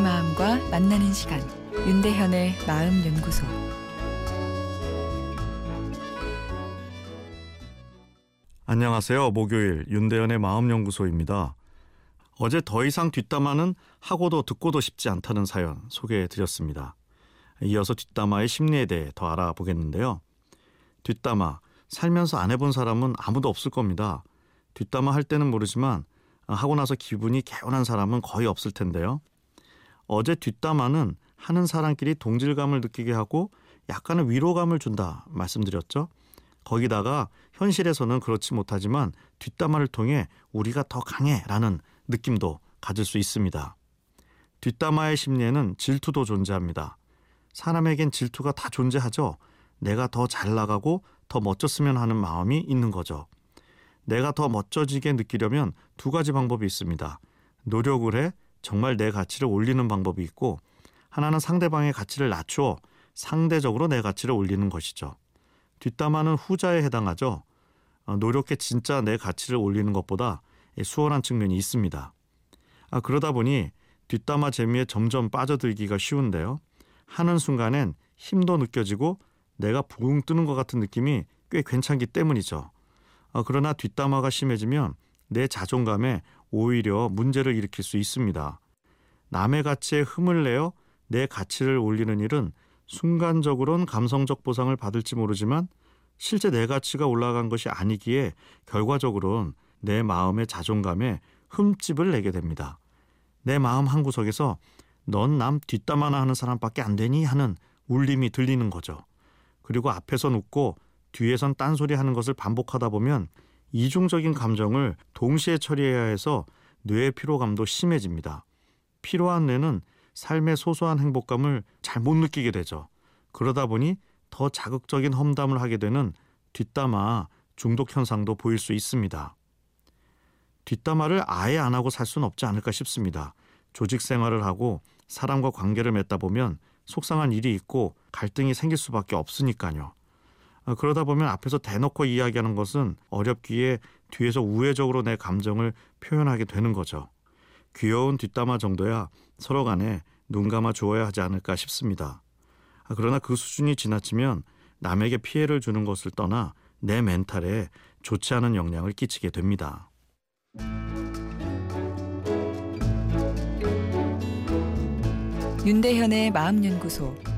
만나는 시간 윤대현의 마음 연구소 안녕하세요. 목요일 윤대현의 마음 연구소입니다. 어제 더 이상 뒷담화는 하고도 듣고도 싶지 않다는 사연 소개해 드렸습니다. 이어서 뒷담화의 심리에 대해 더 알아보겠는데요. 뒷담화 살면서 안 해본 사람은 아무도 없을 겁니다. 뒷담화 할 때는 모르지만 하고 나서 기분이 개운한 사람은 거의 없을 텐데요. 어제 뒷담화는 하는 사람끼리 동질감을 느끼게 하고 약간의 위로감을 준다 말씀드렸죠. 거기다가 현실에서는 그렇지 못하지만 뒷담화를 통해 우리가 더 강해라는 느낌도 가질 수 있습니다. 뒷담화의 심리에는 질투도 존재합니다. 사람에겐 질투가 다 존재하죠. 내가 더 잘 나가고 더 멋졌으면 하는 마음이 있는 거죠. 내가 더 멋져지게 느끼려면 두 가지 방법이 있습니다. 노력을 해 정말 내 가치를 올리는 방법이 있고 하나는 상대방의 가치를 낮추어 상대적으로 내 가치를 올리는 것이죠. 뒷담화는 후자에 해당하죠. 어, 노력해 진짜 내 가치를 올리는 것보다 수월한 측면이 있습니다. 아, 그러다 보니 뒷담화 재미에 점점 빠져들기가 쉬운데요. 하는 순간엔 힘도 느껴지고 내가 붕 뜨는 것 같은 느낌이 꽤 괜찮기 때문이죠. 어, 그러나 뒷담화가 심해지면 내 자존감에 오히려 문제를 일으킬 수 있습니다. 남의 가치에 흠을 내어 내 가치를 올리는 일은 순간적으론 감성적 보상을 받을지 모르지만 실제 내 가치가 올라간 것이 아니기에 결과적으로는 내 마음의 자존감에 흠집을 내게 됩니다. 내 마음 한구석에서 넌 남 뒷담화나 하는 사람밖에 안 되니 하는 울림이 들리는 거죠. 그리고 앞에선 웃고 뒤에선 딴소리 하는 것을 반복하다 보면 이중적인 감정을 동시에 처리해야 해서 뇌의 피로감도 심해집니다. 피로한 뇌는 삶의 소소한 행복감을 잘 못 느끼게 되죠. 그러다 보니 더 자극적인 험담을 하게 되는 뒷담화 중독 현상도 보일 수 있습니다. 뒷담화를 아예 안 하고 살 수는 없지 않을까 싶습니다. 조직 생활을 하고 사람과 관계를 맺다 보면 속상한 일이 있고 갈등이 생길 수밖에 없으니까요. 어, 그러다 보면 앞에서 대놓고 이야기하는 것은 어렵기에 뒤에서 우회적으로 내 감정을 표현하게 되는 거죠. 귀여운 뒷담화 정도야 서로 간에 눈 감아 주어야 하지 않을까 싶습니다. 아, 그러나 그 수준이 지나치면 남에게 피해를 주는 것을 떠나 내 멘탈에 좋지 않은 영향을 끼치게 됩니다. 윤대현의 마음연구소